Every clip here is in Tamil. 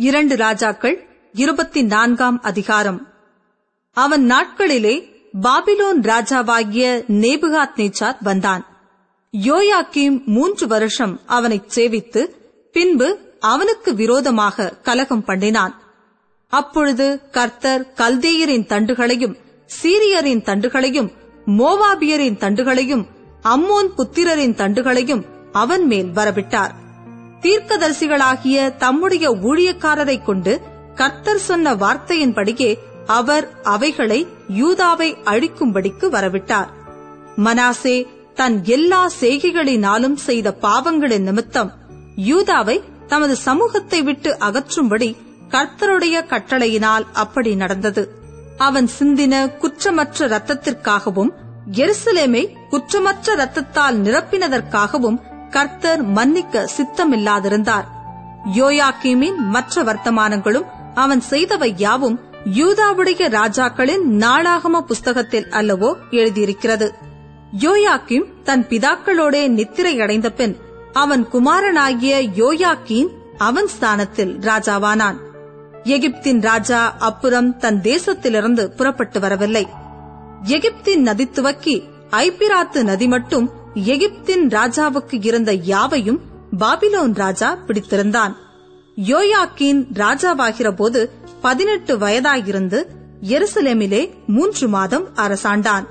இரண்டு ராஜாக்கள் இருபத்தி நான்காம் அதிகாரம். அவன் நாட்களிலே பாபிலோன் ராஜாவாகிய நேபுகாத் நேச்சார் வந்தான். யோயாக்கீம் மூன்று வருஷம் அவனைச் சேவித்து பின்பு அவனுக்கு விரோதமாக கலகம் பண்ணினான். அப்பொழுது கர்த்தர் கல்தேயரின் தண்டுகளையும் சீரியரின் தண்டுகளையும் மோவாபியரின் தண்டுகளையும் அம்மோன் புத்திரரின் தண்டுகளையும் அவன் மேல் வரவிட்டார். தீர்க்கதரிசிகளாகிய தம்முடைய ஊழியக்காரரைக் கொண்டு கர்த்தர் சொன்ன வார்த்தையின்படியே அவர் அவைகளை யூதாவை அழிக்கும்படிக்கு வரவிட்டார். மனாசே தன் எல்லா செய்கைகளினாலும் செய்த பாவங்களின் நிமித்தம் யூதாவை தமது சமூகத்தை விட்டு அகற்றும்படி கர்த்தருடைய கட்டளையினால் அப்படி நடந்தது. அவன் சிந்தின குற்றமற்ற ரத்தத்திற்காகவும் எருசலேமை குற்றமற்ற ரத்தத்தால் நிரப்பினதற்காகவும் கர்த்தர் மன்னிக்க சித்தமில்லாதிருந்தார். யோயாக்கீமின் மற்ற வர்த்தமானங்களும் அவன் செய்தவை யாவும் யூதாவுடைய ராஜாக்களின் நாளாகம புஸ்தகத்தில் அல்லவோ எழுதியிருக்கிறது. யோயாக்கிம் தன் பிதாக்களோடே நித்திரையடைந்த பின் அவன் குமாரனாகிய யோயாக்கீன் அவன் ஸ்தானத்தில் ராஜாவானான். எகிப்தின் ராஜா அப்புறம் தன் தேசத்திலிருந்து புறப்பட்டு வரவில்லை. எகிப்தின் நதி துவக்கி ஐபிராத்து நதி மட்டும் எகிப்தின் ராஜாவுக்கு இருந்த யாவையும் பாபிலோன் ராஜா பிடித்திருந்தான். யோயாக்கீன் ராஜாவாகிற போது பதினெட்டு வயதாயிருந்து எருசலேமிலே மூன்று மாதம் அரசாண்டான்.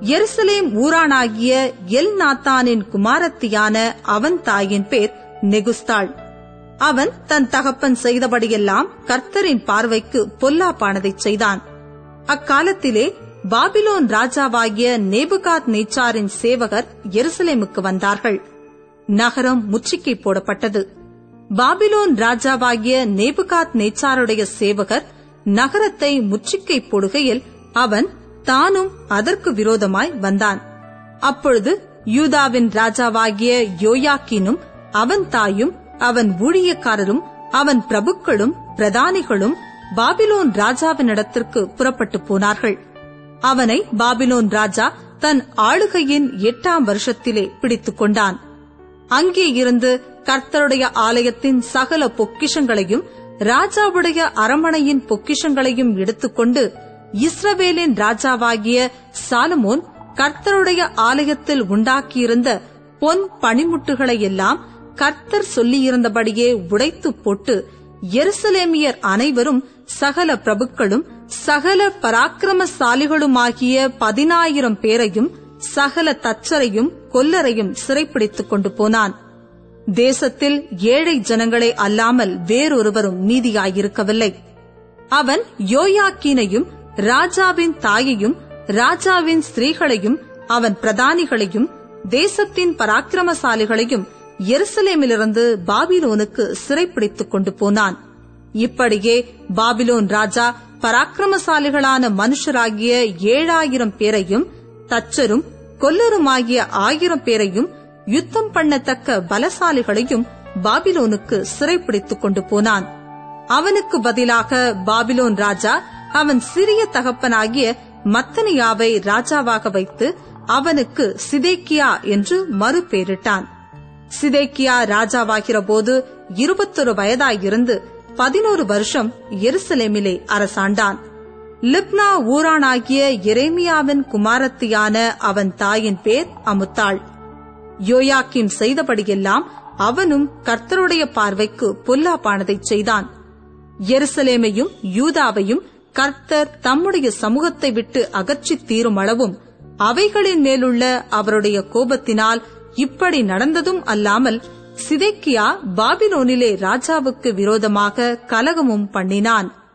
எருசலேம் ஊரானாகிய எல் நாத்தானின் குமாரத்தியான அவன் தாயின் பேர் நெகுஸ்தாள். அவன் தன் தகப்பன் செய்தபடியெல்லாம் கர்த்தரின் பார்வைக்கு பொல்லாப்பானதைச் செய்தான். அக்காலத்திலே பாபிலோன் ராஜாவாகிய நேபுகாத் நேச்சாரின் சேவகர் எருசலேமுக்கு வந்தார்கள். நகரம் முற்றுகை போடப்பட்டது. பாபிலோன் ராஜாவாகிய நேபுகாத் நேச்சாருடைய சேவகர் நகரத்தை முற்றுகை போடுகையில் அவன் தானும் அதற்கு விரோதமாய் வந்தான். அப்பொழுது யூதாவின் ராஜாவாகிய யோயாக்கினும் அவன் தாயும் அவன் ஊழியக்காரரும் அவன் பிரபுக்களும் பிரதானிகளும் பாபிலோன் ராஜாவினிடத்திற்கு புறப்பட்டு போனார்கள். அவனை பாபிலோன் ராஜா தன் ஆளுகையின் எட்டாம் வருஷத்திலே பிடித்துக் கொண்டான். அங்கே இருந்து கர்த்தருடைய ஆலயத்தின் சகல பொக்கிஷங்களையும் ராஜாவுடைய அரமனையின் பொக்கிஷங்களையும் எடுத்துக்கொண்டு இஸ்ரவேலின் ராஜாவாகிய சாலமோன் கர்த்தருடைய ஆலயத்தில் உண்டாக்கியிருந்த பொன் பனிமுட்டுகளை எல்லாம் கர்த்தர் சொல்லியிருந்தபடியே உடைத்து போட்டு எருசலேமியர் அனைவரும் சகல பிரபுக்களும் சகல பராக்கிரமசாலிகளுமாகிய பதினாயிரம் பேரையும் சகல தச்சரையும் கொல்லரையும் சிறைப்பிடித்துக் கொண்டு போனான். தேசத்தில் ஏழை ஜனங்களே அல்லாமல் வேறொருவரும் மீதியாயிருக்கவில்லை அவன் யோயாக்கீனையும் ராஜாவின் தாயையும் ராஜாவின் ஸ்திரீகளையும் அவன் பிரதானிகளையும் தேசத்தின் பராக்கிரமசாலிகளையும் எருசலேமிலிருந்து பாபிலோனுக்கு சிறைப்பிடித்துக் கொண்டு போனான். இப்படியே பாபிலோன் ராஜா பராக்கிரமசாலிகளான மனுஷராகிய ஏழாயிரம் பேரையும் தச்சரும் கொல்லருமாகிய ஆயிரம் பேரையும் யுத்தம் பண்ணத்தக்க பலசாலிகளையும் பாபிலோனுக்கு சிறைப்பிடித்துக் கொண்டு போனான். அவனுக்கு பதிலாக பாபிலோன் ராஜா அவன் சிறிய தகப்பனாகிய மத்தனியாவை ராஜாவாக வைத்து அவனுக்கு சிதேக்கியா என்று மறுபேரிட்டான் சிதேக்கியா ராஜாவாகிற போது இருபத்தொரு வயதாயிருந்து பதினோரு வருஷம் எருசலேமிலே அரசாண்டான். லிப்னா ஊரானாகிய எரேமியாவின் குமாரத்தியான அவன் தாயின் பேர் அமுத்தாள். யோயாக்கிம் செய்தபடியெல்லாம் அவனும் கர்த்தருடைய பார்வைக்கு பொல்லாப்பானதைச் செய்தான். எருசலேமையும் யூதாவையும் கர்த்தர் தம்முடைய சமூகத்தை விட்டு அகற்றித் தீரும் அளவும் அவைகளின் மேலுள்ள அவருடைய கோபத்தினால் இப்படி நடந்ததும் அல்லாமல் சிதைக்கியா பாபிலோனிலே ராஜாவுக்கு விரோதமாக கலகமும் பண்ணினான்.